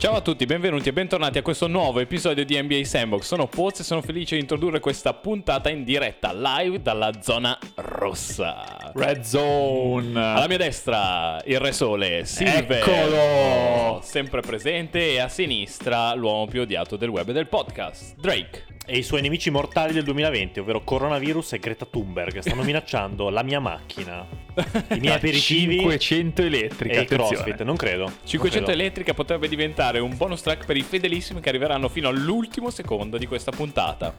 Ciao a tutti, benvenuti e bentornati a questo nuovo episodio di NBA Sandbox. Sono Poz e sono felice di introdurre questa puntata in diretta live dalla zona rossa. Red Zone. Alla mia destra il Re Sole, Silver. Eccolo! Sempre presente e a sinistra l'uomo più odiato del web e del podcast, Drake. E i suoi nemici mortali del 2020, ovvero coronavirus e Greta Thunberg, stanno minacciando la mia macchina, i miei aperitivi 500 elettrica. e il attenzione. crossfit. Non credo. 500 Non credo. elettrica potrebbe diventare un bonus track per i fedelissimi che arriveranno fino all'ultimo secondo di questa puntata.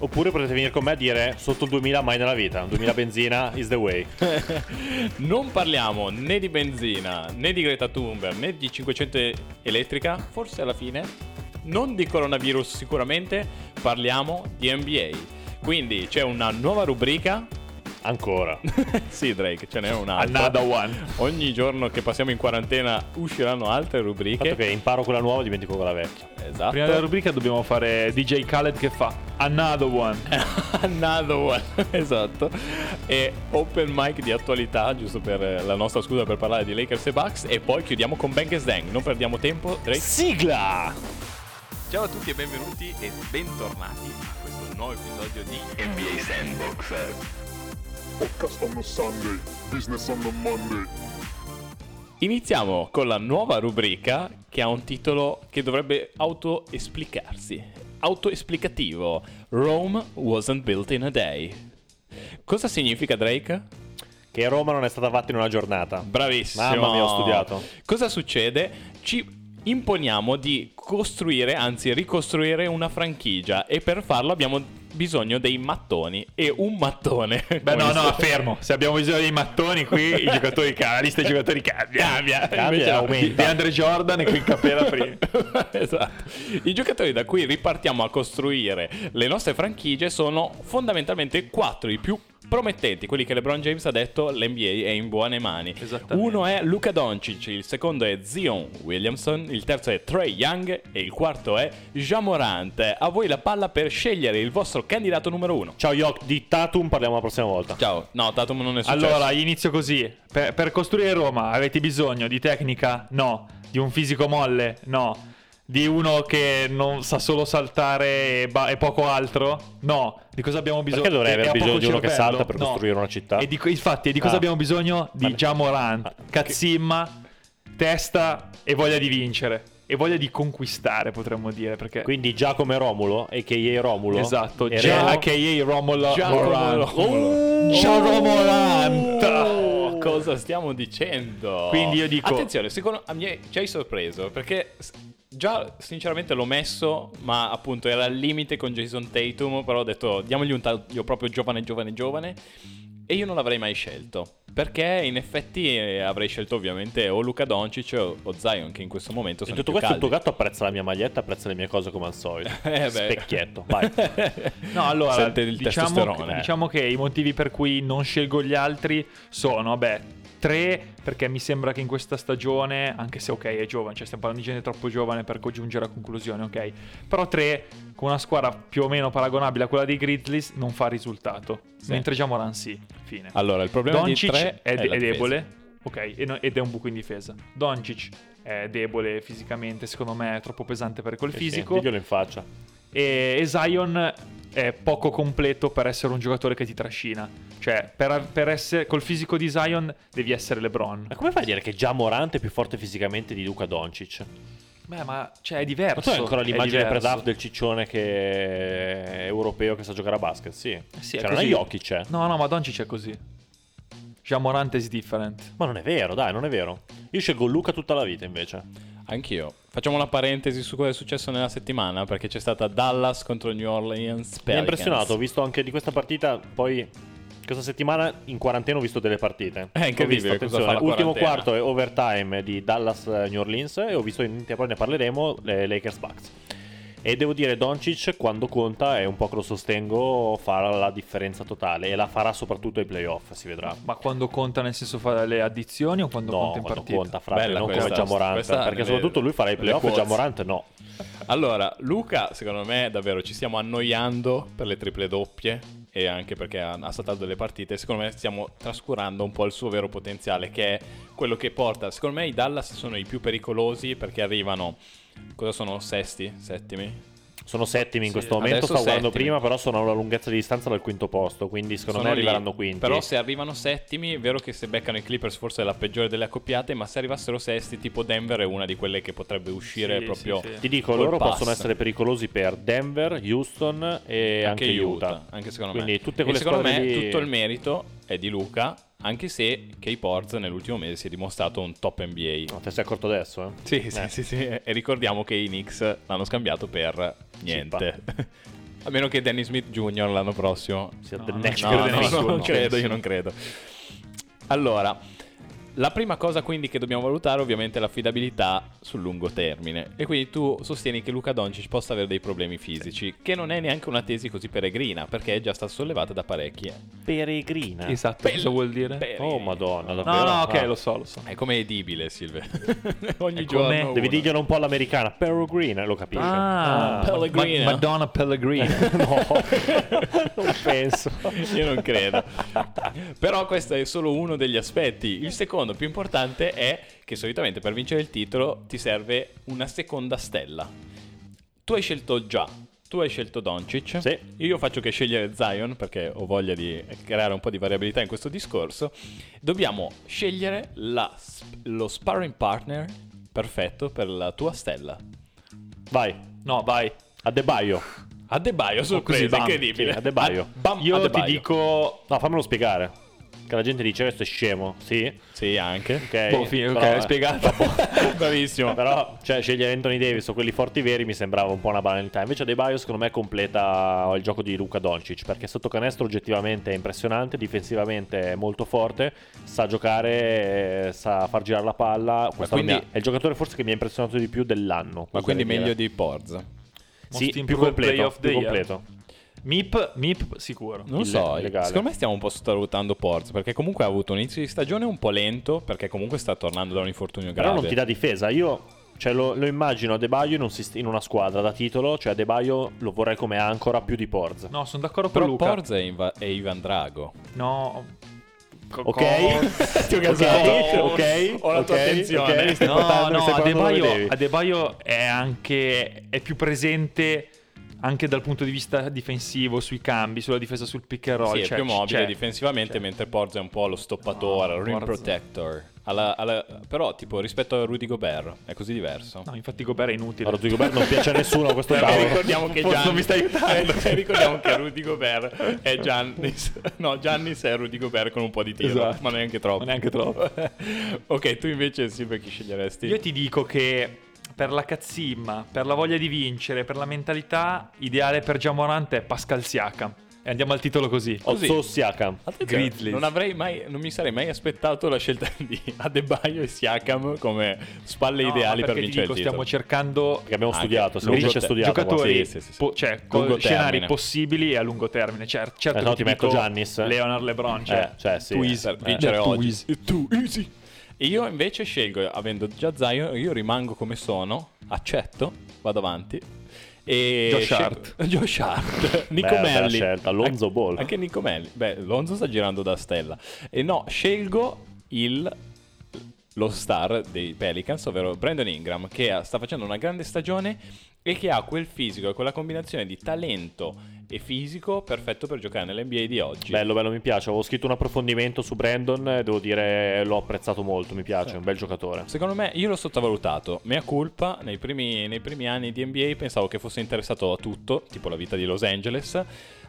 Oppure potete venire con me a dire sotto il 2000 mai nella vita. 2000 benzina is the way. non parliamo né di benzina, né di Greta Thunberg, né di 500 elettrica, forse alla fine. Non di coronavirus sicuramente, parliamo di NBA. Quindi c'è una nuova rubrica. Ancora. sì, Drake, ce n'è un'altra. Another one. Ogni giorno che passiamo in quarantena usciranno altre rubriche. Fatto che imparo quella nuova e dimentico quella vecchia. Esatto. Prima della rubrica dobbiamo fare DJ Khaled che fa Another one. Another one, esatto. E open mic di attualità, giusto per la nostra scusa per parlare di Lakers e Bucks. E poi chiudiamo con Bang Dang. Non perdiamo tempo, Drake. Sigla! Ciao a tutti e benvenuti e bentornati a questo nuovo episodio di NBA Sandbox. Podcast on a Sunday, business on a Monday. Iniziamo con la nuova rubrica che ha un titolo che dovrebbe autoesplicarsi. Autoesplicativo. Rome wasn't built in a day. Cosa significa Drake? Che Roma non è stata fatta in una giornata. Bravissimo. Mamma mia, ho studiato. Cosa succede? Ci imponiamo di costruire, anzi ricostruire una franchigia e per farlo abbiamo bisogno dei mattoni e un mattone. Beh, no, no, fermo. Se abbiamo bisogno dei mattoni qui, i giocatori cambiano. La lista dei giocatori cambia. Cambia, Cambia, aumenta. Di Andre Jordan e qui capella prima. esatto. I giocatori da cui ripartiamo a costruire le nostre franchigie sono fondamentalmente quattro, i più promettenti, quelli che LeBron James ha detto l'NBA è in buone mani. Uno è Luca Doncic, il secondo è Zion Williamson, il terzo è Trey Young e il quarto è Jamorant. A voi la palla per scegliere il vostro candidato numero uno. Ciao Yok, di Tatum parliamo la prossima volta. Ciao, no, Tatum non è successo. Allora, inizio così. Per, per costruire Roma avete bisogno di tecnica? No. Di un fisico molle? No. Di uno che non sa solo saltare e, ba- e poco altro? No. Di cosa abbiamo bisogno? Perché dovrei aver bisogno di uno che cervello? salta per No. costruire una città? E di, infatti, e di cosa Ah. abbiamo bisogno? Di Vale. Jamorant, Ah, cazzimma, testa e voglia di vincere. E voglia di conquistare, potremmo dire. Perché Quindi Giacomo e Romulo, a.k.a. Romulo. Esatto, già a.k.a. Romulo Giacomo. Romulo. Già Romorant. Oh, cosa stiamo dicendo? Quindi io dico- Attenzione, secondo a me ci hai sorpreso perché già sinceramente l'ho messo, ma appunto era al limite con Jason Tatum, però ho detto diamogli un taglio proprio giovane, giovane, giovane. E io non l'avrei mai scelto. Perché in effetti eh, avrei scelto ovviamente o Luca Doncic o Zion che in questo momento sono in tutto più questo caldi. tuo gatto apprezza la mia maglietta, apprezza le mie cose come al solito. eh Specchietto, vai. no, allora Sente il diciamo che, diciamo che i motivi per cui non scelgo gli altri sono, beh, 3 perché mi sembra che in questa stagione, anche se ok è giovane, cioè stiamo parlando di gente troppo giovane per giungere a conclusione, ok? Però tre con una squadra più o meno paragonabile a quella dei Grizzlies non fa risultato, sì. mentre Jamoran sì, fine. Allora il problema Doncic di 3 è, de- è debole. Ok, ed è un buco in difesa. Doncic è debole fisicamente, secondo me è troppo pesante per quel eh fisico. Sì, diglielo in faccia. E, Zion è poco completo per essere un giocatore che ti trascina. Cioè, per, per essere col fisico di Zion devi essere LeBron. Ma come fai a dire che già Morante è più forte fisicamente di Luca Doncic? Beh, ma cioè, è diverso. Ma tu hai ancora l'immagine pre-draft del ciccione che è europeo che sa giocare a basket? Sì. Sì, è cioè, non è. Jokic, eh. No, no, ma Doncic è così. Jamorant is different. Ma non è vero, dai, non è vero. Io scelgo Luca tutta la vita invece. Anch'io. Facciamo una parentesi su cosa è successo nella settimana, perché c'è stata Dallas contro New Orleans Pelicans. Mi ha impressionato, ho visto anche di questa partita, poi questa settimana in quarantena ho visto delle partite. È incredibile Ho visto, ultimo quarto è overtime di Dallas eh, New Orleans e ho visto, in, poi ne parleremo, le Lakers Bucks. E devo dire, Doncic quando conta, è un po' che lo sostengo, farà la differenza totale e la farà soprattutto ai playoff, si vedrà. Ma quando conta nel senso fare le addizioni o quando No, conta in quando partita? conta, frate, Bella non questa, come questa perché soprattutto lui farà i playoff e quotes. Jamorant no. Allora, Luca, secondo me davvero ci stiamo annoiando per le triple doppie e anche perché ha, ha saltato delle partite, secondo me stiamo trascurando un po' il suo vero potenziale, che è quello che porta. Secondo me i Dallas sono i più pericolosi perché arrivano. Cosa sono? Sesti? Settimi? Sono settimi in Sì, questo momento, stavo guardando prima, però sono a una lunghezza di distanza dal quinto posto, quindi secondo Sono me lì. arriveranno quinti. Però se arrivano settimi, è vero che se beccano i Clippers forse è la peggiore delle accoppiate, ma se arrivassero sesti, tipo Denver è una di quelle che potrebbe uscire Sì, proprio... sì, sì. Ti dico, loro pass. possono essere pericolosi per Denver, Houston e anche, Utah. Anche secondo Quindi me. tutte E quelle secondo me squadre lì- tutto il merito è di Luca, anche se Kay Porz nell'ultimo mese si è dimostrato un top NBA. No, te sei accorto adesso, eh? Sì, sì, Eh. sì, sì. E ricordiamo che i Knicks l'hanno scambiato per niente. A meno che Danny Smith Jr. l'anno prossimo Sia No, No, no, no, non no. credo, io non credo. Allora, la prima cosa quindi che dobbiamo valutare ovviamente è l'affidabilità sul lungo termine. E quindi tu sostieni che Luca Doncic possa avere dei problemi fisici, che non è neanche una tesi così peregrina, perché è già stata sollevata da parecchi. Peregrina. Esatto, cosa vuol dire? Beh, Oh madonna, No, davvero? no, ok, Ah. lo so, lo so. È come edibile, Silve. Ogni È giorno. come-. Devi dirglielo un po' all'americana, Peregrina, lo capisce. Ah, Pellegrino. Ma- Madonna Pellegrino. no, non penso. Io non credo. Però questo è solo uno degli aspetti. Il secondo, più importante, è che solitamente per vincere il titolo ti serve una seconda stella. Tu hai scelto già. Tu hai scelto Doncic. Sì. Io faccio che scegliere Zion perché ho voglia di creare un po' di variabilità in questo discorso. Dobbiamo scegliere la lo sparring partner perfetto per la tua stella. Vai, No, vai. Adebayo. Adebayo, sorpresa, bam, incredibile. sì, Adebayo. Bam, Io ti dico... No, fammelo spiegare. Che la gente dice questo è scemo. Sì, Sì, anche. ok. Boh, fi- ok, però, hai eh, spiegato. Bravissimo. Però, cioè, scegliere Anthony Davis o quelli forti veri mi sembrava un po' una banalità. Invece Adebayo, secondo me, completa il gioco di Luca Doncic. Perché sotto canestro oggettivamente è impressionante, difensivamente è molto forte, sa giocare, eh, sa far girare la palla. Quindi- è il giocatore forse che mi ha impressionato di più dell'anno. Ma quindi meglio dire. di Porz? Sì, più completo. Più year. MIP, MIP sicuro. Non Il- so, legale. secondo me stiamo un po' sottovalutando Porz perché comunque ha avuto un inizio di stagione un po' lento perché comunque sta tornando da un infortunio Però grave. non ti dà difesa. Io cioè, lo, lo immagino Adebayo in, un in una squadra da titolo. Cioè, Adebayo lo vorrei come ancora più di Porz. No, sono d'accordo con Però Luca. Porz è, Inva- è Ivan Drago. No. Ok, Ti ho ok, casato. ok, Ho la tua ok, attenzione. ok, stai No, no, Adebayo. Adebayo è anche è più presente anche dal punto di vista difensivo sui cambi, sulla difesa sul pick and roll. Sì, è cioè, più mobile cioè, difensivamente, cioè. mentre Porz è un po' lo stoppatore, No, il rim Porz- protector. Alla- alla- però, tipo, rispetto a Rudy Gobert, è così diverso. No, infatti Gobert è inutile. Allora, Rodrigo Bert non piace a nessuno questo cavolo. ricordiamo che Forse Giannis non mi stai aiutando. Eh, ricordiamo che Rudy Gobert è Giannis. No, Giannis è Rudy Gobert con un po' di tiro, Esatto. ma neanche troppo. Ma neanche troppo. ok, tu invece Silver chi sceglieresti? Io ti dico che per la cazzimma, per la voglia di vincere, per la mentalità, ideale per Jamorant è Pascal Siakam. E andiamo al titolo così. Così. Ozzo Siakam. Grizzlies. Non avrei mai, non mi sarei mai aspettato la scelta di Adebayo e Siakam come spalle No, ideali per vincere dico, il titolo. stiamo cercando Perché abbiamo Anche studiato. Se lungo non c'è te- studiato. giocatori, Sì, sì, sì, sì. po- cioè con scenari possibili e a lungo termine. Cer- certo Eh, no, ti metto Giannis. Leonard LeBron, cioè, Eh, cioè, sì. too easy. per vincere Eh, too oggi. easy. È too easy. Io invece scelgo, avendo già Zion, io rimango come sono, accetto, vado avanti. E Josh Hart. Josh Hart. Nico Melli. scelta, Lonzo Anche- Ball. Anche Nico Melli. Beh, Lonzo sta girando da stella. E no, scelgo il lo star dei Pelicans, ovvero Brandon Ingram, che sta facendo una grande stagione e che ha quel fisico e quella combinazione di talento e fisico perfetto per giocare nell'NBA di oggi. Bello, bello, mi piace. Avevo scritto un approfondimento su Brandon e devo dire l'ho apprezzato molto. Mi piace, è un bel giocatore. Secondo me io l'ho sottovalutato. Mea culpa, nei primi, nei primi anni di NBA pensavo che fosse interessato a tutto, tipo la vita di Los Angeles,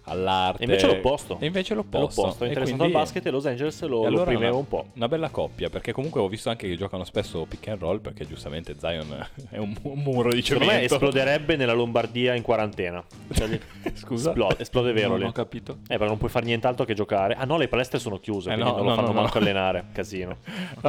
all'arte. E invece l'opposto. E invece l'opposto. l'opposto. È interessato quindi- al basket e Los Angeles lo, e lo allora una, un po'. Una bella coppia, perché comunque ho visto anche che giocano spesso pick and roll, perché giustamente Zion è un, un muro di Secondo me cemento. esploderebbe nella Lombardia in quarantena. Cioè, Scusa? Esplode, esplode vero Non lì. ho capito. Eh, perché non puoi fare nient'altro che giocare. Ah no, le palestre sono chiuse, Eh, no, non lo no, fanno no, manco allenare. Casino.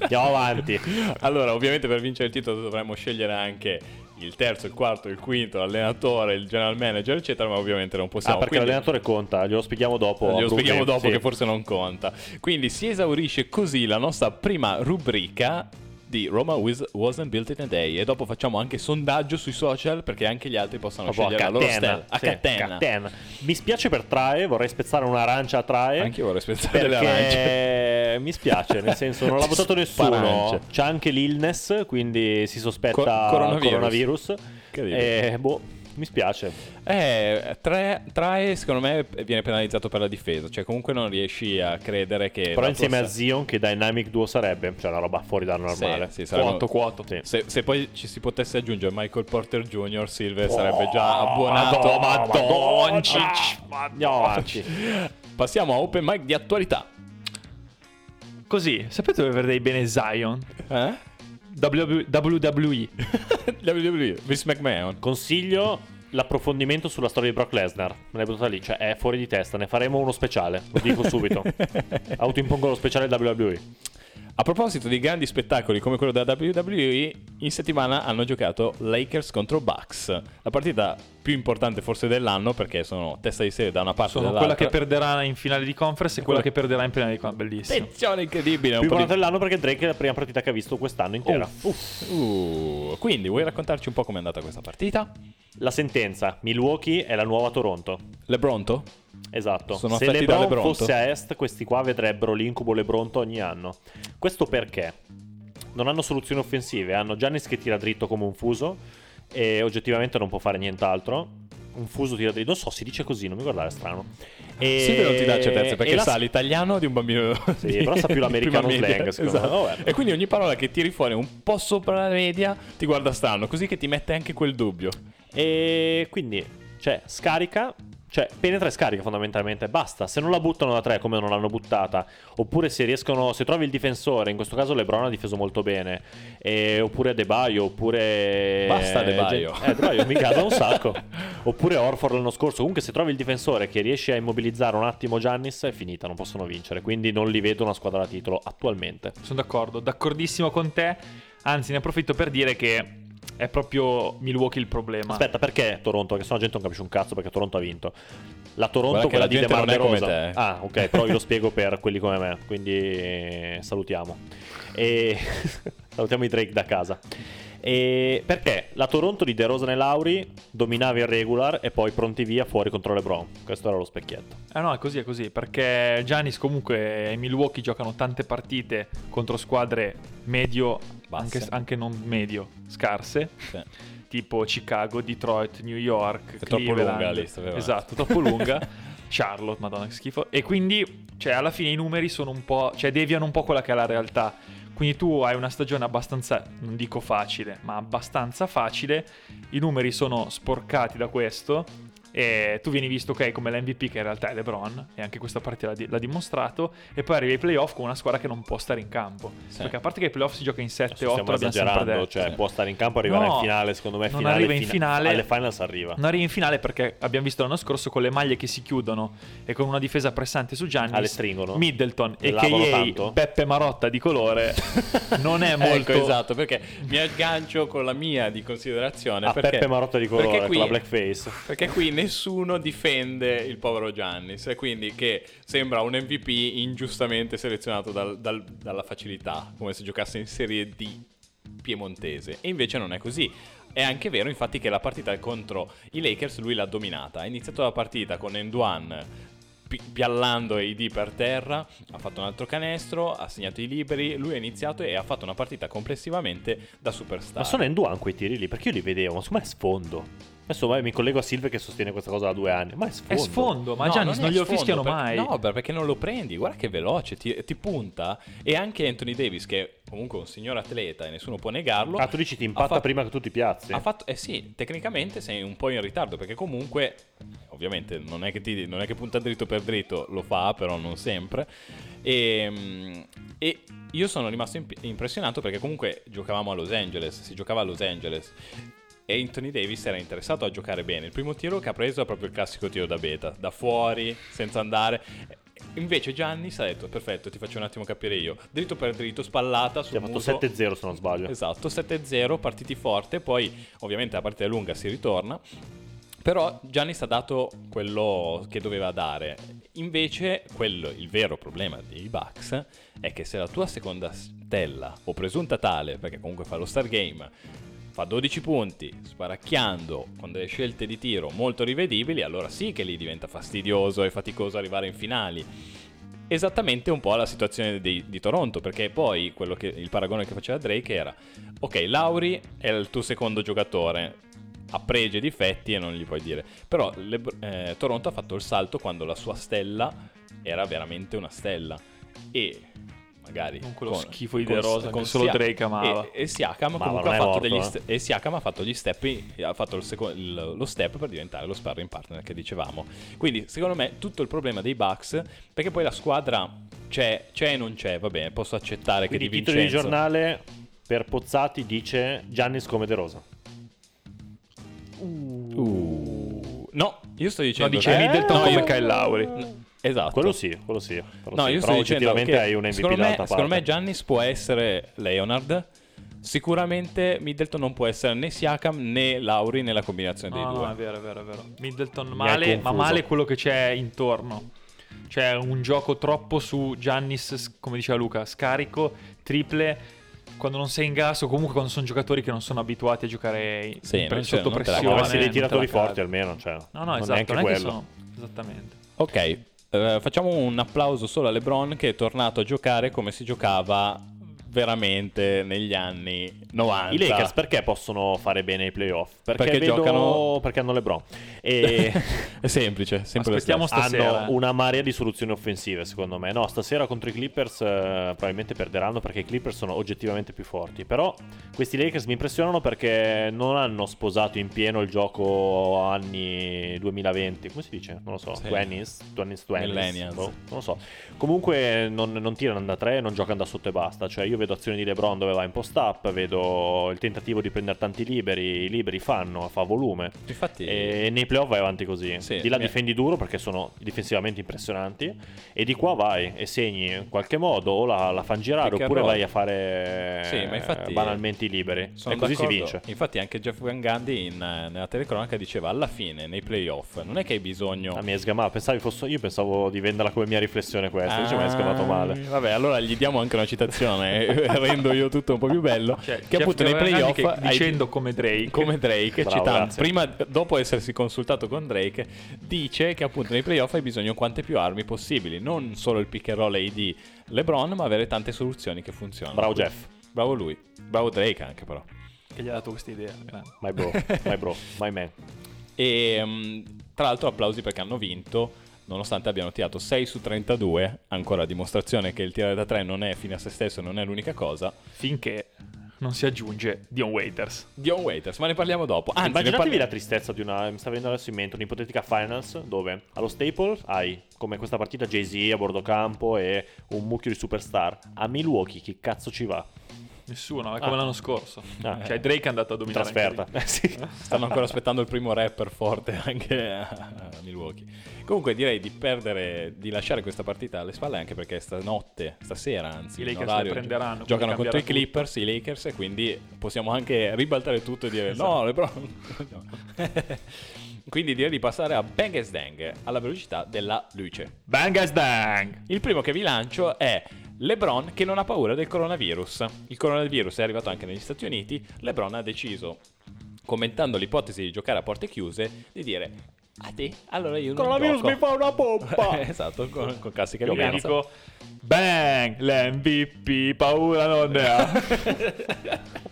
Andiamo avanti. allora, ovviamente per vincere il titolo dovremmo scegliere anche il terzo, il quarto, il quinto, l'allenatore, il general manager, eccetera, ma ovviamente non possiamo. Ah, perché Quindi- l'allenatore conta, glielo spieghiamo dopo. Glielo spieghiamo dopo Sì. che forse non conta. Quindi si esaurisce così la nostra prima rubrica di Roma was- wasn't built in a day. E dopo facciamo anche sondaggio sui social perché anche gli altri possano Proprio scegliere la loro stella. A sì, catena. catena. Mi spiace per Trae, vorrei spezzare un'arancia a Trae. Anche io vorrei spezzare delle arance. Mi spiace, nel senso non l'ha votato nessuno. C'è anche l'illness, quindi si sospetta Co- coronavirus. coronavirus. Incredibile. E boh, mi spiace. Eh, tre, Trae secondo me viene penalizzato per la difesa, cioè comunque non riesci a credere che... Però insieme a tua- Zion, che Dynamic Duo sarebbe, cioè una roba fuori dal normale. Sì, sì, sarebbe- Quato, quato. Sì. Se, se poi ci si potesse aggiungere Michael Porter Jr., Silver sarebbe già abbuonato. Oh, Madonna, avanti. Passiamo a Open Mic di attualità. Così, sapete dove vedrei bene Zion? Eh? WW- WWE. WWE, Vince McMahon. Consiglio l'approfondimento sulla storia di Brock Lesnar. Me l'hai buttata lì, cioè è fuori di testa. Ne faremo uno speciale, lo dico subito. Autoimpongo lo speciale WWE. A proposito di grandi spettacoli come quello della WWE, in settimana hanno giocato Lakers contro Bucks. La partita più importante forse dell'anno perché sono testa di serie da una parte Sono quella che perderà in finale di conference e quella che perderà in finale di conference. Bellissimo. Tensione incredibile. Più importante di... dell'anno perché Drake è la prima partita che ha visto quest'anno intera. Uh, quindi vuoi raccontarci un po' com'è andata questa partita? La sentenza: Milwaukee è la nuova Toronto. Lebronto? Esatto. Sono Se LeBron Lebronto. fosse a est, questi qua vedrebbero l'incubo Lebronto ogni anno. Questo perché non hanno soluzioni offensive. Hanno Giannis che tira dritto come un fuso e oggettivamente non può fare nient'altro. Un fuso tira dritto. Non so, si dice così, non mi guardare, è strano. E... Sì, però non ti dà certezza perché la- sa l'italiano di un bambino. Sì, di però sa più l'americano slang. Esatto. Vabbè. E quindi ogni parola che tiri fuori un po' sopra la media ti guarda strano, così che ti mette anche quel dubbio. E quindi, cioè, scarica. Cioè, penetra e scarica fondamentalmente, basta. Se non la buttano da tre come non l'hanno buttata, oppure se riescono, se trovi il difensore, in questo caso Lebron ha difeso molto bene, e- oppure Adebayo, oppure... Basta Adebayo. Eh, Adebayo mi cade un sacco. Oppure Orford l'anno scorso. Comunque se trovi il difensore che riesce a immobilizzare un attimo Giannis, è finita, non possono vincere. Quindi non li vedo una squadra da titolo attualmente. Sono d'accordo, d'accordissimo con te. Anzi, ne approfitto per dire che è proprio Milwaukee il problema. Aspetta, perché Toronto? Che sennò la gente non capisce un cazzo perché Toronto ha vinto. La Toronto, quella la di DeMar come DeRozan. Ah, ok, però io lo spiego per quelli come me, quindi eh, salutiamo. E salutiamo i Drake da casa. E perché la Toronto di DeRozan e Lauri dominava il regular e poi pronti via fuori contro LeBron. Questo era lo specchietto. Eh no, è così, è così. Perché Giannis comunque e Milwaukee giocano tante partite contro squadre medio. Anche, anche non medio, scarse. Sì. Tipo Chicago, Detroit, New York, È troppo lunga la lista, avanti. Esatto, troppo lunga. Charlotte, madonna che schifo. E quindi, cioè, alla fine i numeri sono un po'... Cioè, deviano un po' quella che è la realtà. Quindi tu hai una stagione abbastanza, non dico facile, ma abbastanza facile. I numeri sono sporcati da questo. E tu vieni visto, ok, come l'MVP che in realtà è LeBron, e anche questa partita l'ha, di- l'ha dimostrato. E poi arrivi ai playoff con una squadra che non può stare in campo. Sì. Perché a parte che ai playoff si gioca in 7-8, Stiamo abbiamo sempre detto. cioè sì. può stare in campo arrivare No, in finale, secondo me non finale, arriva in fina- finale. Alle finals arriva. Non arrivi in finale perché abbiamo visto l'anno scorso con le maglie che si chiudono e con una difesa pressante su Giannis. Ah, le stringono? Middleton Le e che tanto? Beppe Marotta di colore non è molto Ecco, esatto, perché mi aggancio con la mia di considerazione. A perché, Peppe Marotta di perché colore, qui- con la blackface. Perché qui nessuno difende il povero Giannis, e quindi che sembra un MVP ingiustamente selezionato dal- dal- dalla facilità, come se giocasse in Serie D piemontese. E invece non è così. È anche vero, infatti, che la partita contro i Lakers lui l'ha dominata. Ha iniziato la partita con Enduan piallando AD per terra, ha fatto un altro canestro, ha segnato i liberi, lui ha iniziato e ha fatto una partita complessivamente da superstar. Ma sono in due quei tiri lì, perché io li vedevo, ma me è sfondo. Adesso mi collego a Silve che sostiene questa cosa da due anni, ma è sfondo. è sfondo, ma No, Giannis non, è glielo fischiano per- mai. No, perché non lo prendi. Guarda che veloce, ti, ti punta. E anche Anthony Davis, che comunque un signor atleta e nessuno può negarlo. Ah, tu dici ti impatta fatto- prima che tu ti piazzi. Ha fatto, eh sì, tecnicamente sei un po' in ritardo perché comunque, ovviamente non è che, ti, non è che punta dritto per dritto, lo fa, però non sempre. E, mm, e io sono rimasto imp- impressionato perché comunque giocavamo a Los Angeles, si giocava a Los Angeles. E Anthony Davis era interessato a giocare bene. Il primo tiro che ha preso è proprio il classico tiro da beta, da fuori, senza andare. Invece Giannis ha detto, perfetto, ti faccio un attimo capire io. Dritto per dritto, spallata Ti sul ha fatto muso. 7-0 se non sbaglio. Esatto, 7-0, partiti forte, poi ovviamente la partita è lunga, si ritorna. Però Giannis ha dato quello che doveva dare. Invece, quello, il vero problema dei Bucks è che se la tua seconda stella, o presunta tale, perché comunque fa lo Star Game, fa 12 punti, sparacchiando con delle scelte di tiro molto rivedibili, allora sì che lì diventa fastidioso e faticoso arrivare in finali. Esattamente un po' la situazione di, di Toronto, perché poi che, il paragone che faceva Drake era, ok, Lauri è il tuo secondo giocatore, ha pregi e difetti e non gli puoi dire. Però le- eh, Toronto ha fatto il salto quando la sua stella era veramente una stella. E magari Non quello schifo di De Rosa che solo Drake amava. E, e Siakam Ma comunque ha fatto morto, degli eh. st- e Siakam ha fatto gli step ha fatto il seco- il- lo step per diventare lo sparring partner che dicevamo. Quindi secondo me tutto il problema dei Bucks perché poi la squadra c'è, c'è e non c'è, va bene, posso accettare Quindi che il di titolo di Vincenzo giornale per Pozzati dice Giannis come De Rosa. Uh, no, io sto No, dicendo dice che- Middleton no, come io- Kyle Lowry. Esatto. Quello sì, quello sì. quello No, sì. io Però sto dicendo oggettivamente che hai un MVP secondo, me, secondo me. Giannis può essere Leonard. Sicuramente Middleton non può essere né Siakam né Lauri nella combinazione dei No, due. no, è vero, è vero, è vero. Middleton male, ma male quello che c'è intorno. C'è un gioco troppo su Giannis, come diceva Luca, scarico, triple. Quando non sei in gas o comunque quando sono giocatori che non sono abituati a giocare in- Sì, c'è- sotto Ma pressione. cavi. avessi dei tiratori forti almeno, cioè, No, no, non esatto, è neanche non è che quello. sono... Esattamente. Ok, eh, facciamo un applauso solo a LeBron che è tornato a giocare come si giocava veramente negli anni 90. I Lakers perché possono fare bene i playoff? Perché, Perché vedo- giocano- perché hanno LeBron. E è semplice, sempre Aspettiamo stasera. hanno una marea di soluzioni offensive, secondo me. No, stasera contro i Clippers eh, probabilmente perderanno perché i Clippers sono oggettivamente più forti. Però questi Lakers mi impressionano perché non hanno sposato in pieno il gioco anni 2020. Come si dice? Non lo so. Sì. 20s, 20s, 20s. Millennials. Boh, non lo so. Comunque non, non tirano da tre, non giocano da sotto e basta. Cioè io vedo azioni di LeBron dove va in post up, vedo il tentativo di prendere tanti liberi, i liberi fanno, fa volume. Infatti, E nei playoff vai avanti così. Sì, di là mi- difendi duro perché sono difensivamente impressionanti. E di qua vai e segni in qualche modo o la, la fan girare oppure vai a fare Sì, infatti- banalmente i liberi. E così si d'accordo. vince. Infatti anche Jeff Van Gundy in, eh, nella telecronaca diceva alla fine nei playoff non è che hai bisogno Ah, mi hai sgamato. Pensavi fosse, io pensavo di venderla come mia riflessione questa. Invece mi hai sgamato Ah, male. Vabbè, allora gli diamo anche una citazione, eh, rendo io tutto un po' più bello. Cioè, che Jeff appunto nei playoff che- hai- dicendo come Drake. come Drake, Bravo, citando, grazie. prima, dopo essersi consultato con Drake, dice che appunto nei playoff hai bisogno quante più armi possibili, non solo il pick and roll AD LeBron, ma avere tante soluzioni che funzionano. Bravo Jeff. Bravo lui, bravo Drake anche però. Che gli ha dato questa idea. grande. My bro, my bro, my man. E mm, tra l'altro applausi perché hanno vinto, nonostante abbiano tirato 6 su 32, ancora a dimostrazione che il tirare da 3 non è fine a se stesso, non è l'unica cosa. Finché non si aggiunge Dion Waiters. Dion Waiters, ma ne parliamo dopo. Anzi, Immaginatevi parli- la tristezza di una. Mi sta venendo adesso in mente un'ipotetica finals dove allo Staples hai come questa partita Jay-Z a bordo campo e un mucchio di superstar. A Milwaukee, chi cazzo ci va? Nessuno, è come l'anno scorso. Ah. Cioè Drake è andato a In dominare. trasferta. Eh, sì. Stanno ancora aspettando il primo rapper forte anche a Milwaukee. Comunque direi di perdere, di lasciare questa partita alle spalle anche perché stanotte, stasera anzi, I Lakers orario, le prenderanno, giocano contro i tutto. Clippers, i Lakers e quindi possiamo anche ribaltare tutto e dire Esatto. no, LeBron. No. quindi direi di passare a Bang Dang alla velocità della luce. Bang dang! Il primo che vi lancio è LeBron che non ha paura del coronavirus. Il coronavirus è arrivato anche negli Stati Uniti. LeBron ha deciso, commentando l'ipotesi di giocare a porte chiuse, di dire: A te, allora io non Coronavirus gioco." mi fa una pompa. esatto, con, con classica Io mi dico Bang! L'MVP, paura non ne ha.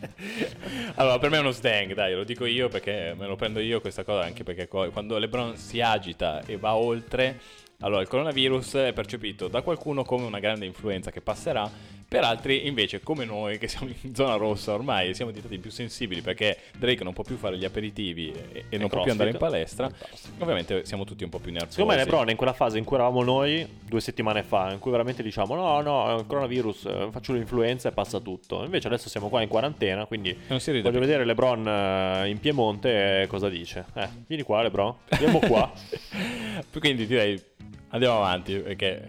Allora, per me è uno stang, dai, lo dico io perché me lo prendo io questa cosa, anche perché quando LeBron si agita e va oltre, allora il coronavirus è percepito da qualcuno come una grande influenza che passerà, per altri invece come noi che siamo in zona rossa ormai siamo diventati più sensibili perché Drake non può più fare gli aperitivi e, e non può più andare in palestra, ovviamente siamo tutti un po' più nervosi. Secondo me LeBron in quella fase in cui eravamo noi due settimane fa, in cui veramente diciamo no, no, è un coronavirus, eh, faccio l'influenza e passa tutto. Invece adesso siamo qua in quarantena, quindi voglio più. vedere LeBron eh, in Piemonte e cosa dice. Eh, vieni qua LeBron, andiamo qua. Quindi direi andiamo avanti perché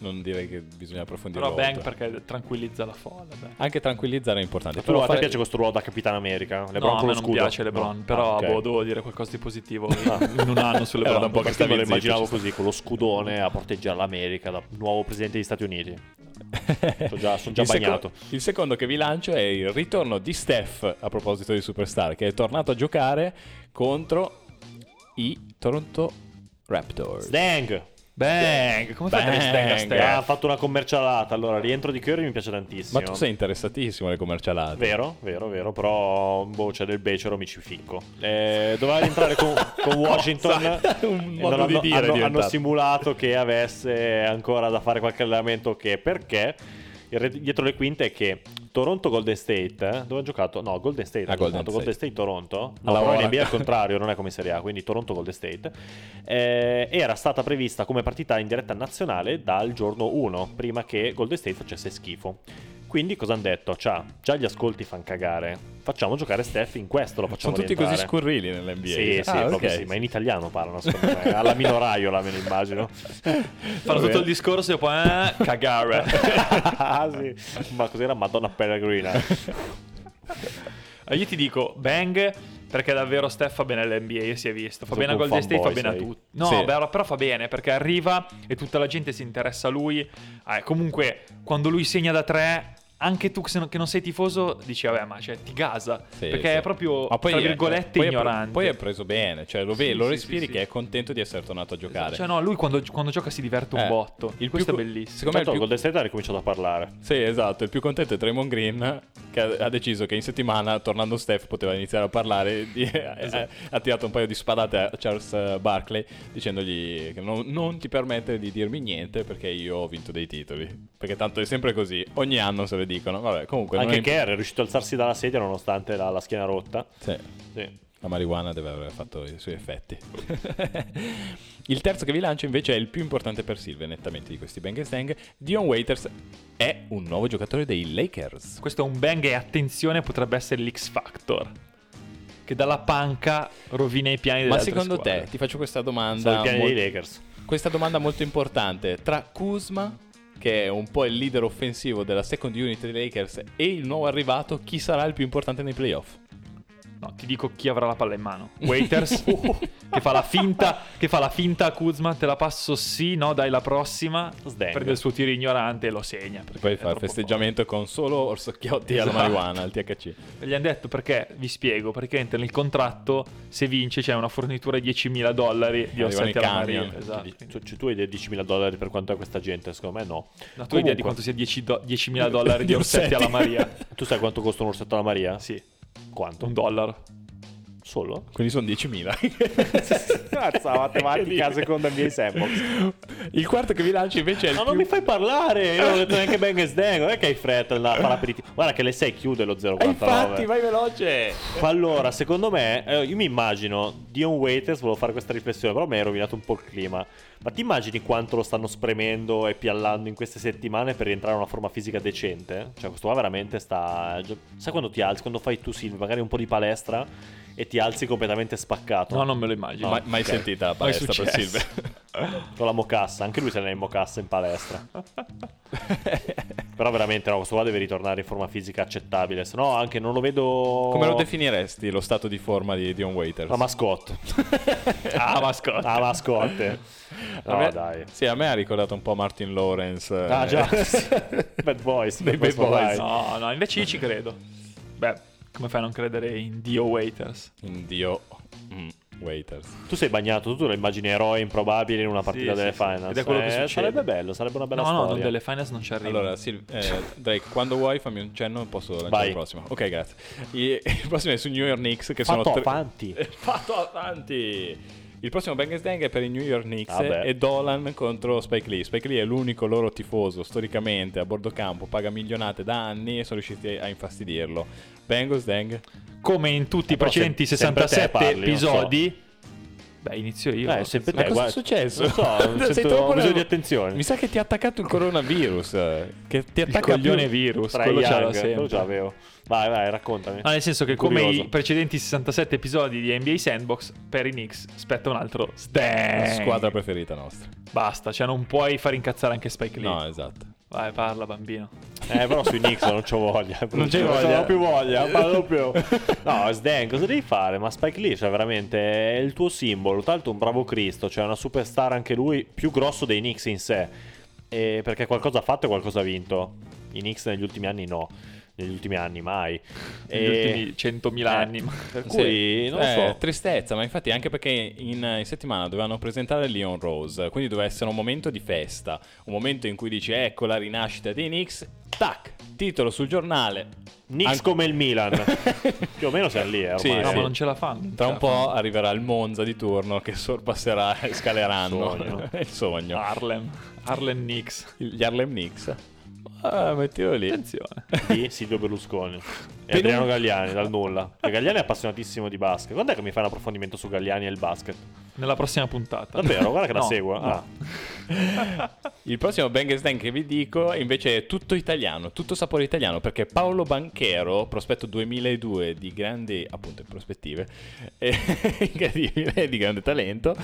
non direi che bisogna approfondire. Però Bang perché tranquillizza la folla. dai. Anche tranquillizzare è importante. Però a te fare- piace questo ruolo da Capitan America? No, LeBron a con me non piace LeBron, No. però Ah, ok. boh, devo dire qualcosa di positivo in un anno su Era LeBron. da un po' che lo immaginavo così, con lo scudone a proteggere l'America da nuovo presidente degli Stati Uniti. Sono già, sono già il, seco- bagnato. il secondo che vi lancio è il ritorno di Steph a proposito di Superstar, che è tornato a giocare contro i Toronto Raptors. Sdang! Bang! Come fai Bang! Stang a Steph? ha fatto una commercialata. Allora, rientro di Curry mi piace tantissimo. Ma tu sei interessatissimo alle commercialate. Vero, vero, vero, però boh, c'è del becero, mi ci ficco. Eh, doveva rientrare con, con Washington. Un modo di hanno, dire hanno- hanno simulato che avesse ancora da fare qualche allenamento. Che perché dietro le quinte è che Toronto Golden State, eh, dove ha giocato? No, Golden State Ah, Golden giocato Golden State Toronto. No, Alla però. NBA il contrario, non è come Serie A, quindi Toronto Golden State. Eh, era stata prevista come partita in diretta nazionale dal giorno 1, prima che Golden State facesse schifo. Quindi cosa hanno detto? Ciao, già gli ascolti fanno cagare. Facciamo giocare Steph in questo, lo facciamo Sono tutti così scurrili nell'NBA. Sì, sì, Ah, proprio ok. sì, ma in italiano parlano, secondo me. Alla minoraiola me lo immagino. Fanno tutto il discorso e poi eh, cagare. ah, sì. Ma cos'era Madonna Peregrina? Eh, Io ti dico Bang perché davvero Steph fa bene all'NBA, si è visto. Fa Sono bene a Golden State, fa bene a sai. tutti. No, Sì. beh, però fa bene perché arriva e tutta la gente si interessa a lui. Eh, comunque, quando lui segna da tre, anche tu che non- sei tifoso dici, vabbè, ma cioè, ti gasa. Sì, perché sì. è proprio, Ma poi tra è- virgolette, poi è pre- ignorante. poi è preso bene, cioè lo, vedi, Sì, lo sì, respiri sì, sì. che è contento di essere tornato a giocare. Cioè, no, lui quando, quando gioca si diverte un Eh, botto. il Questo più è bellissimo. secondo me il più- Golden State ha ricominciato a parlare. Sì, esatto. Il più contento è Draymond Green che ha, ha deciso che in settimana, tornando Steph, poteva iniziare a parlare. Di, Esatto. ha, ha tirato un paio di spadate a Charles eh, Barkley dicendogli che non, non ti permettere di dirmi niente perché io ho vinto dei titoli. Perché tanto è sempre così. Ogni anno se le dicono. Vabbè, comunque. Anche è- Kerr è riuscito a alzarsi dalla sedia nonostante la, la schiena rotta. Sì. Sì. La marijuana deve aver fatto i suoi effetti. il terzo che vi lancio invece è il più importante per Silve, nettamente di questi Bang Stang. Dion Waiters è un nuovo giocatore dei Lakers. Questo è un bang e attenzione, potrebbe essere l'X Factor. Che dalla panca rovina i piani delle Ma secondo squadre. te, ti faccio questa Sono domanda, i piani mol- dei Lakers. questa domanda molto importante, tra Kuzma, che è un po' il leader offensivo della second unit dei Lakers, e il nuovo arrivato, chi sarà il più importante nei playoff? No, ti dico chi avrà la palla in mano. Waiters che fa la finta che fa la finta a Kuzma, te la passo sì, no, dai la prossima. Sdang. Prende il suo tiro ignorante e lo segna. Poi fa il festeggiamento con solo orsocchiotti alla Esatto. marijuana, al THC. forte. Gli hanno detto perché, vi spiego, praticamente nel contratto se vince c'è una fornitura di 10.000 dollari di Arrivano orsetti i alla. Marina. Esatto. Tu, tu hai idea di 10.000 dollari per quanto è questa gente? Secondo me no. La tua idea di quanto sia 10 do- 10.000 dollari di orsetti. alla Maria? Tu sai quanto costa un orsetto alla Maria? Sì, Quanto? un dollaro. Solo? Quindi sono 10.000. Cazzo, la matematica secondo NBA Sandbox. il quarto che vi lancio invece è il Ma più... non mi fai parlare, io non ho detto neanche Bang Sdang, non è che hai fretta di andare a fare l'aperitivo. Guarda che le 6 chiude lo 0,49. Eh, infatti, vai veloce! Allora, secondo me, eh, io mi immagino Dion Waiters, volevo fare questa riflessione, però mi hai rovinato un po' il clima. Ma ti immagini quanto lo stanno spremendo e piallando in queste settimane per rientrare in una forma fisica decente? Cioè, questo qua veramente sta. Sai quando ti alzi, quando fai tu, Silvio, magari un po' di palestra e ti alzi completamente spaccato? No, non me lo immagino. Ma- mai ok. sentita la Mai palestra per. Silve? Con la mocassa, anche lui se ne è in mocassa in palestra. Però veramente no, questo qua deve ritornare in forma fisica accettabile, se no anche non lo vedo... Come lo definiresti lo stato di forma di Dion Waiters? La mascotte. Ah, mascotte. La mascotte. A No, me- dai. Sì, a me ha ricordato un po' Martin Lawrence. eh, Ah già, Bad Boys. Dei Bad Boys. No, no, invece io ci credo. Beh, come fai a non credere in Dio Waiters? In Dio mm, Waiters. Tu sei bagnato, tu lo immagini eroe improbabile in una partita Sì, delle sì, sì. finals. Ed è quello che Eh, succede. Sarebbe bello, sarebbe una bella no, no, storia. delle finals non ci arriva. Allora, Sil- eh, Drake, quando vuoi fammi un cenno posso lanciare Vai. il prossimo. Ok, grazie. I- Il prossimo è su New York Knicks che Fatto sono tre- avanti. Eh, Fatto avanti. Il prossimo Bang Dang è per i New York Knicks Vabbè. e Dolan contro Spike Lee. Spike Lee è l'unico loro tifoso storicamente a bordo campo, paga milionate da anni e sono riusciti a infastidirlo. Bangles Dang? Come in tutti i Eh, precedenti se- sempre te 67 parli, non so. Beh, inizio io. Eh, sempre Ma te, cosa è successo? Non so, Sei sento- troppo ho bisogno di attenzione. Mi sa che ti ha attaccato il coronavirus. eh, Che ti Il attacca coglione più... virus, Trae quello Young, quello ce l'avevo. Vai, vai, raccontami. Ah, nel senso che come i precedenti 67 episodi di NBA Sandbox, per i Knicks spetta un altro Stang. Squadra preferita nostra. Basta, cioè non puoi far incazzare anche Spike Lee. No, esatto. Vai, parla bambino. Eh, però sui Knicks non c'ho voglia. Non Non voglia. ho più voglia, parlo più. No, Sdan, cosa devi fare? Ma Spike Lee, cioè, veramente è il tuo simbolo. Tra l'altro, un bravo Cristo, cioè, una superstar anche lui, più grosso dei Knicks in sé. E perché qualcosa ha fatto e qualcosa ha vinto. I Knicks negli ultimi anni no. Negli ultimi anni mai. Negli E- ultimi 100.000 Eh, anni. ma- Per cui, Sì, non eh, so. Tristezza, ma infatti anche perché in, in settimana dovevano presentare Leon Rose, quindi doveva essere un momento di festa, un momento in cui dici ecco la rinascita dei Knicks, tac, titolo sul giornale. Knicks Anche- come il Milan. più o meno siamo lì, eh, ormai. Sì, No, sì. ma non ce la fanno. Tra un fanno. po' arriverà il Monza di turno che sorpasserà e scaleranno Sogno. il sogno. Harlem. Harlem Knicks. Gli Harlem Knicks. Ah, mettilo lì. Attenzione. di Silvio Berlusconi e Per Adriano Galliani dal nulla. Perché Galliani è appassionatissimo di basket. Quando è che mi fai un approfondimento su Galliani e il basket? Nella prossima puntata. Davvero? Guarda che la No, seguo. no. Ah. Il prossimo Bang che vi dico invece è tutto italiano, tutto sapore italiano, perché Paolo Banchero, prospetto 2002 di grandi, appunto, prospettive, incredibile, di grande talento,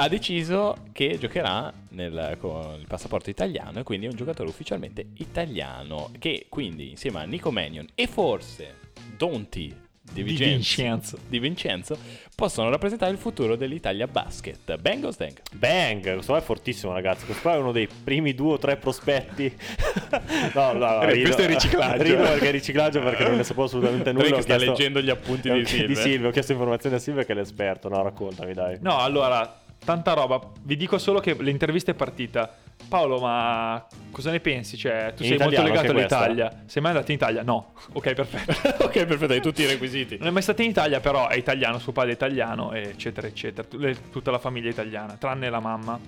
ha deciso che giocherà nel- con il passaporto italiano e quindi è un giocatore ufficialmente italiano, che quindi insieme a Nico Mannion e forse Donti di Di Vincenzo, di Vincenzo possono rappresentare il futuro dell'Italia Basket. Bang o Stank? Bang! Questo qua è fortissimo, ragazzi. Questo qua è uno dei primi due o tre prospetti. no, no, no, Eh, rido- questo è riciclaggio. Rido perché è riciclaggio perché non ne sapevo assolutamente nulla. Perché sta chiesto- leggendo gli appunti di Silvio. Di Silvio, ho chiesto informazioni a Silvio che è l'esperto. No, raccontami, dai. No, allora, tanta roba. Vi dico solo che l'intervista è partita. Paolo, ma cosa ne pensi? Cioè, tu In sei molto legato questa? all'Italia. Sei mai andato in Italia? No. Ok, perfetto. ok, perfetto, hai tutti i requisiti. Non è mai stato in Italia, però è italiano, suo padre è italiano, eccetera, eccetera. Tutta la famiglia è italiana, tranne la mamma.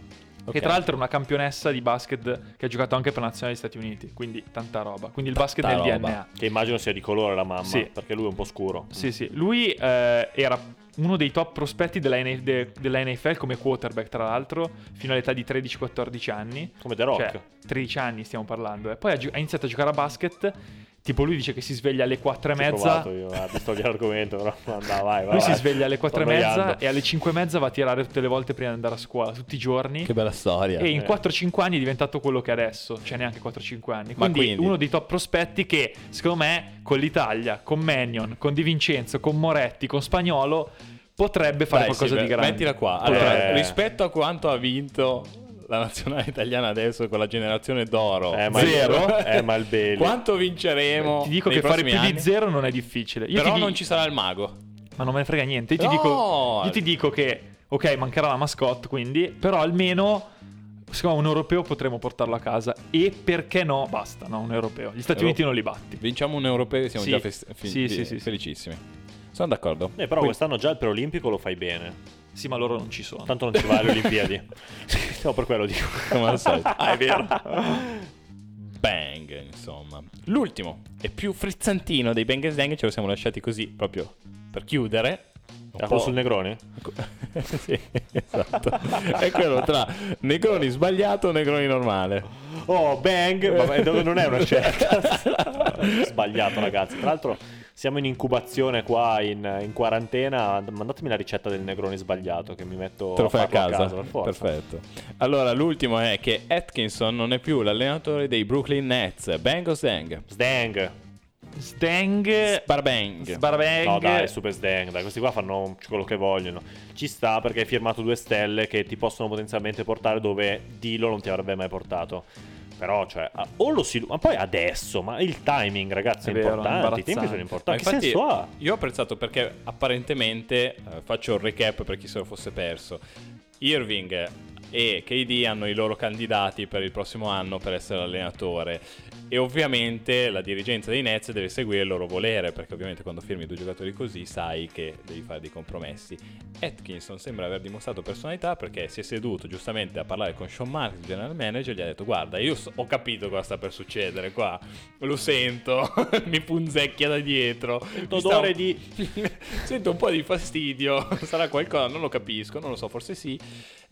Ok. Che tra l'altro è una campionessa di basket che ha giocato anche per la nazionale degli Stati Uniti. Quindi tanta roba. Quindi il basket Tanta nel roba. DNA. Che immagino sia di colore la mamma. Sì. Perché lui è un po' scuro. Sì, sì. Lui eh, era uno dei top prospetti della, N- de- della NFL come quarterback, tra l'altro, fino all'età di 13-14 anni. Come The Rock. Cioè, 13 anni stiamo parlando. E poi ha, gio- ha iniziato a giocare a basket. Tipo, lui dice che si sveglia alle 4 e mezza. provato io, ah, visto l'argomento, però andava, vai, vai. Lui si sveglia alle 4 e Sto mezza e alle 5 e mezza va a tirare tutte le volte prima di andare a scuola, tutti i giorni. Che bella storia. E in Eh. 4-5 anni è diventato quello che è adesso, cioè neanche 4-5 anni. Quindi, quindi- uno dei top prospetti che secondo me con l'Italia, con Mannion, con Di Vincenzo, con Moretti, con Spagnolo potrebbe fare Dai, qualcosa Silvia, di grande. Mettila qua. Allora, Eh. rispetto a quanto ha vinto la nazionale italiana adesso con la generazione d'oro, Eh, zero. eh, ma il Bailey. Quanto vinceremo? Ti dico che fare più prossimi di anni? zero non è difficile. Io Però di- non ci sarà il mago. Ma non me ne frega niente. Io ti, No! dico, io ti dico che, ok, mancherà la mascotte, quindi, però almeno. Secondo me un europeo potremo portarlo a casa. E perché no? Basta, no, un europeo. Gli Stati Euro- Uniti non li batti. Vinciamo un europeo e siamo Sì. già fest- sì, sì, sì. felicissimi. Sono d'accordo. Eh, però quest'anno già il preolimpico lo fai bene. Sì, ma loro non ci sono. Tanto non ci va alle Olimpiadi. no, per quello dico. Come al solito. Ah, è vero. Bang, insomma. L'ultimo e più frizzantino dei Bang Gang ce lo siamo lasciati così proprio per chiudere. Un po'- quello sul Negroni? sì, esatto. È quello tra Negroni sbagliato o Negroni normale. Oh, bang! Vabbè, non è una scelta. Sbagliato, ragazzi. Tra l'altro, siamo in incubazione qua in, in quarantena. Mandatemi la ricetta del Negroni sbagliato che mi metto Te lo fai a farlo casa. per forza. Perfetto. Allora, l'ultimo è che Atkinson non è più l'allenatore dei Brooklyn Nets. Bang o Stang? Sdang. Stang. Sparbang. Sbarbang. No, dai, super Sdang. Dai, questi qua fanno quello che vogliono. Ci sta perché hai firmato due stelle che ti possono potenzialmente portare dove Dilo non ti avrebbe mai portato. Però, cioè, o lo si. Ma poi adesso, ma il timing, ragazzi, è, È vero, importante. I tempi sono importanti. Ma Che senso ha? io ho apprezzato perché apparentemente, eh, faccio il recap per chi se lo fosse perso, Irving e KD hanno i loro candidati per il prossimo anno per essere allenatore e ovviamente la dirigenza dei Nets deve seguire il loro volere perché ovviamente quando firmi due giocatori così sai che devi fare dei compromessi. Atkinson sembra aver dimostrato personalità perché si è seduto giustamente a parlare con Sean Marks, il general manager, e gli ha detto guarda io so- ho capito cosa sta per succedere qua, lo sento, mi punzecchia da dietro. Odore sta- di... Sento un po' di fastidio, sarà qualcosa, non lo capisco, non lo so, forse sì.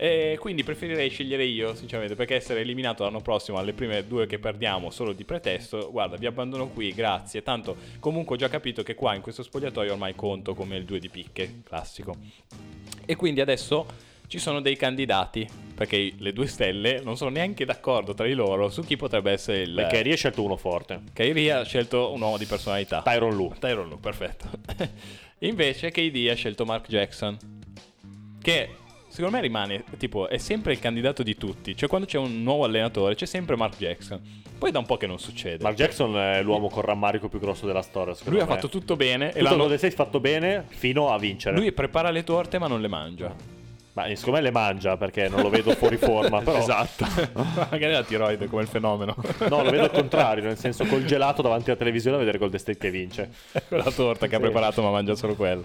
E quindi preferirei scegliere io, sinceramente, perché essere eliminato l'anno prossimo alle prime due che perdiamo solo di pretesto, guarda, vi abbandono qui, grazie. Tanto comunque ho già capito che qua in questo spogliatoio ormai conto come il 2 di picche, classico. E quindi adesso ci sono dei candidati, perché le due stelle non sono neanche d'accordo tra di loro su chi potrebbe essere il... Perché hai scelto uno forte. Kyrie ha scelto un uomo di personalità. Tyron Lu. Tyron Lu, perfetto. Invece KD ha scelto Mark Jackson, che secondo me rimane, tipo, è sempre il candidato di tutti. Cioè quando c'è un nuovo allenatore c'è sempre Mark Jackson. Poi da un po' che non succede. Mark Jackson è l'uomo con rammarico più grosso della storia. lui ha me. fatto tutto bene e tutto l'hanno... quello sei fatto bene fino a vincere. Lui prepara le torte ma non le mangia. Ma secondo me le mangia perché non lo vedo fuori forma. Però... Esatto. Magari la tiroide come il fenomeno. No, lo vedo al contrario, nel senso col gelato davanti alla televisione a vedere Golden State che vince. Quella torta che ha Sì. preparato ma mangia solo quello.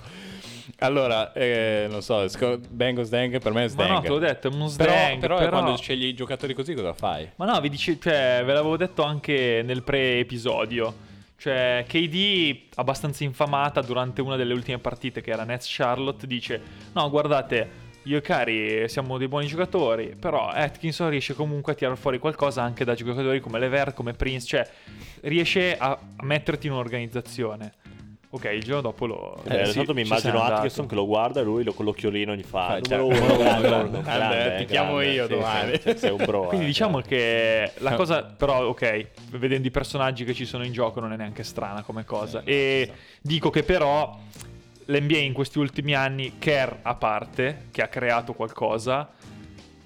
Allora, eh, non so, sc- Bang o Sdang per me è Ma Sdang. no, te l'ho detto, è uno Però, sdang. però, Però, quando scegli i giocatori così cosa fai? Ma no, vi dice, cioè, ve l'avevo detto anche nel pre-episodio. Cioè, KD, abbastanza infamata durante una delle ultime partite, che era Nets Charlotte, dice: No, guardate, io e Cari siamo dei buoni giocatori. Però Atkinson riesce comunque a tirare fuori qualcosa anche da giocatori come Levert, come Prince. Cioè, riesce a metterti in un'organizzazione. Ok, il giorno dopo lo. Eh, sì, tanto mi immagino. Atkinson che lo guarda e lui lo- con l'occhiolino gli fa Ah, numero certo. uno, grande, Grande, grande, ti chiamo grande, io sì, domani. sì, sei un bro. Quindi eh, diciamo cioè. che la cosa, però, ok, vedendo i personaggi che ci sono in gioco non è neanche strana come cosa. E dico che però l'NBA in questi ultimi anni, Kerr a parte, che ha creato qualcosa,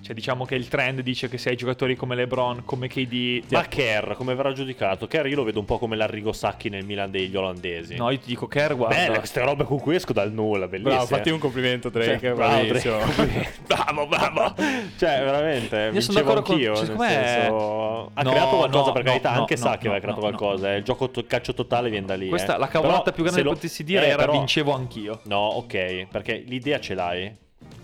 cioè diciamo che il trend dice che se hai giocatori come LeBron, come KD... Ma Kerr, come verrà giudicato? Kerr io lo vedo un po' come l'Arrigo Sacchi nel Milan degli olandesi. No, io ti dico Kerr, guarda... Belle queste robe con cui esco dal nulla, bellissime. Bravo, fatti un complimento Drake, Cioè, bravo, bravissimo. Drake, bravo, bravo. Cioè, veramente, Io sono d'accordo con- anch'io, cioè, secondo me- senso... Ha No, creato qualcosa, no, per carità, no, anche no, Sacchi no, aveva creato no, qualcosa, eh. il gioco to- calcio totale viene da lì. Questa, eh. la cavolata Però più grande che lo- potessi dire eh, era però- vincevo anch'io. No, ok, perché l'idea ce l'hai,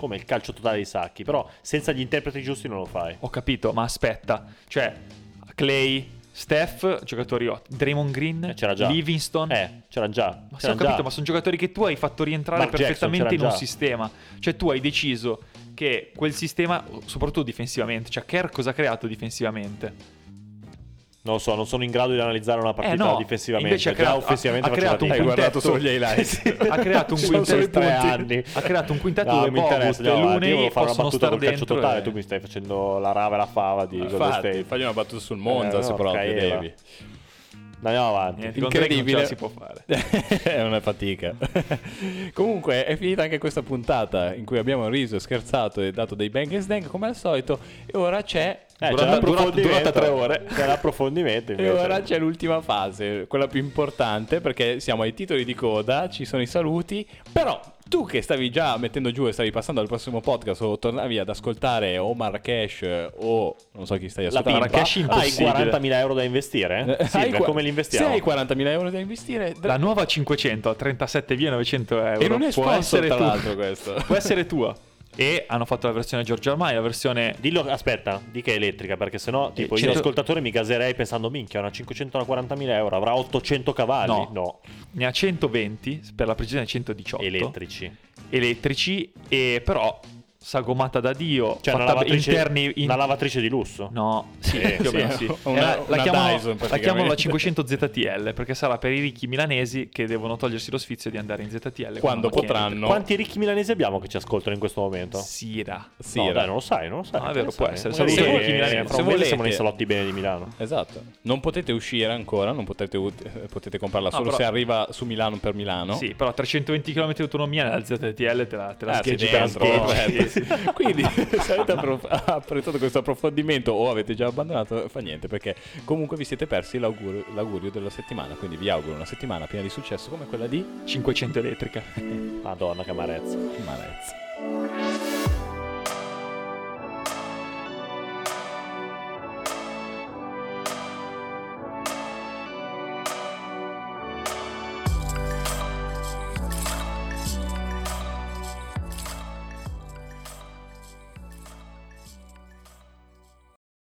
come il calcio totale dei Sacchi, però senza gli interpreti giusti non lo fai. Ho capito, ma aspetta. Cioè, Clay, Steph, giocatori ottimi. Draymond Green, Eh, c'era già. Livingston. Eh, c'erano già. Ma sì, ho capito, già. ma sono giocatori che tu hai fatto rientrare Mark Jackson perfettamente in c'era un già. sistema. Cioè, tu hai deciso che quel sistema, soprattutto difensivamente, cioè Kerr cosa ha creato difensivamente? Non lo so, non sono in grado di analizzare una partita Eh, no, difensivamente. invece ha Già creato- offensivamente ha- ha creato un. Hai guardato quintetto. solo gli highlights. ha creato un quintetto tre anni. ha creato un quintetto No, dove mi interessa, e. Io Looney volevo fare una battuta col calcio totale, e- tu mi stai facendo la rava e la fava di Golden Infatti, State. fagli una battuta sul Monza Eh, se no, proprio Caela. devi. Andiamo avanti. Niente, non Incredibile. la si può fare. è una fatica. Comunque è finita anche questa puntata in cui abbiamo riso, scherzato e dato dei bang e sdang come al solito e ora c'è Eh, Durata- c'è l'approfondimento. durata tre ore. C'è l'approfondimento E ora c'è l'ultima fase, quella più importante, perché siamo ai titoli di coda, ci sono i saluti, però tu che stavi già mettendo giù e stavi passando al prossimo podcast o tornavi ad ascoltare o Marrakesh eh, o non so chi stai La ascoltando. pimpa. Marrakesh Hai impossibile. 40.000 euro da investire? Eh, Sì, hai qua- come li investiamo? Se hai 40.000 euro da investire, La nuova 500 a 37.900 euro. e non è può sponsor essere tra l'altro questo. Può essere tua. E hanno fatto la versione Giorgio Armai, la versione Dillo, aspetta, di che è elettrica, perché sennò, tipo, io cento- ascoltatore mi gaserei pensando, minchia, una 540.000 euro, avrà 800 cavalli? No. ne ha 120, per la precisione 118 elettrici. elettrici e però sagomata da Dio, Cioè, una lavatrice, interni in- una lavatrice di lusso. No, sì, Eh, più o sì. meno sì. Una- la, una chiamano, Dyson, la chiamano la praticamente. 500 ZTL perché sarà per i ricchi milanesi che devono togliersi lo sfizio di andare in ZTL Quando potranno. Quanti ricchi milanesi abbiamo che ci ascoltano in questo momento? Sira. Sì, no, dai, non lo sai, non lo sai. No, è vero, può sai? essere. Volete- fra un se mese siamo volete- nei salotti bene di Milano. Esatto, non potete uscire ancora, non potete, ut- potete comprarla No, solo però- se arriva su Milano per Milano. Sì, però 320 km di autonomia nella ZTL te la, te la Ah, scheggi per dentro, schieggi. Sì. Quindi se avete appro- apprezzato questo approfondimento o avete già abbandonato, fa niente perché comunque vi siete persi l'augurio, l'augurio della settimana. Quindi vi auguro una settimana piena di successo come quella di 500 elettrica. Madonna, che amarezza. Marezza.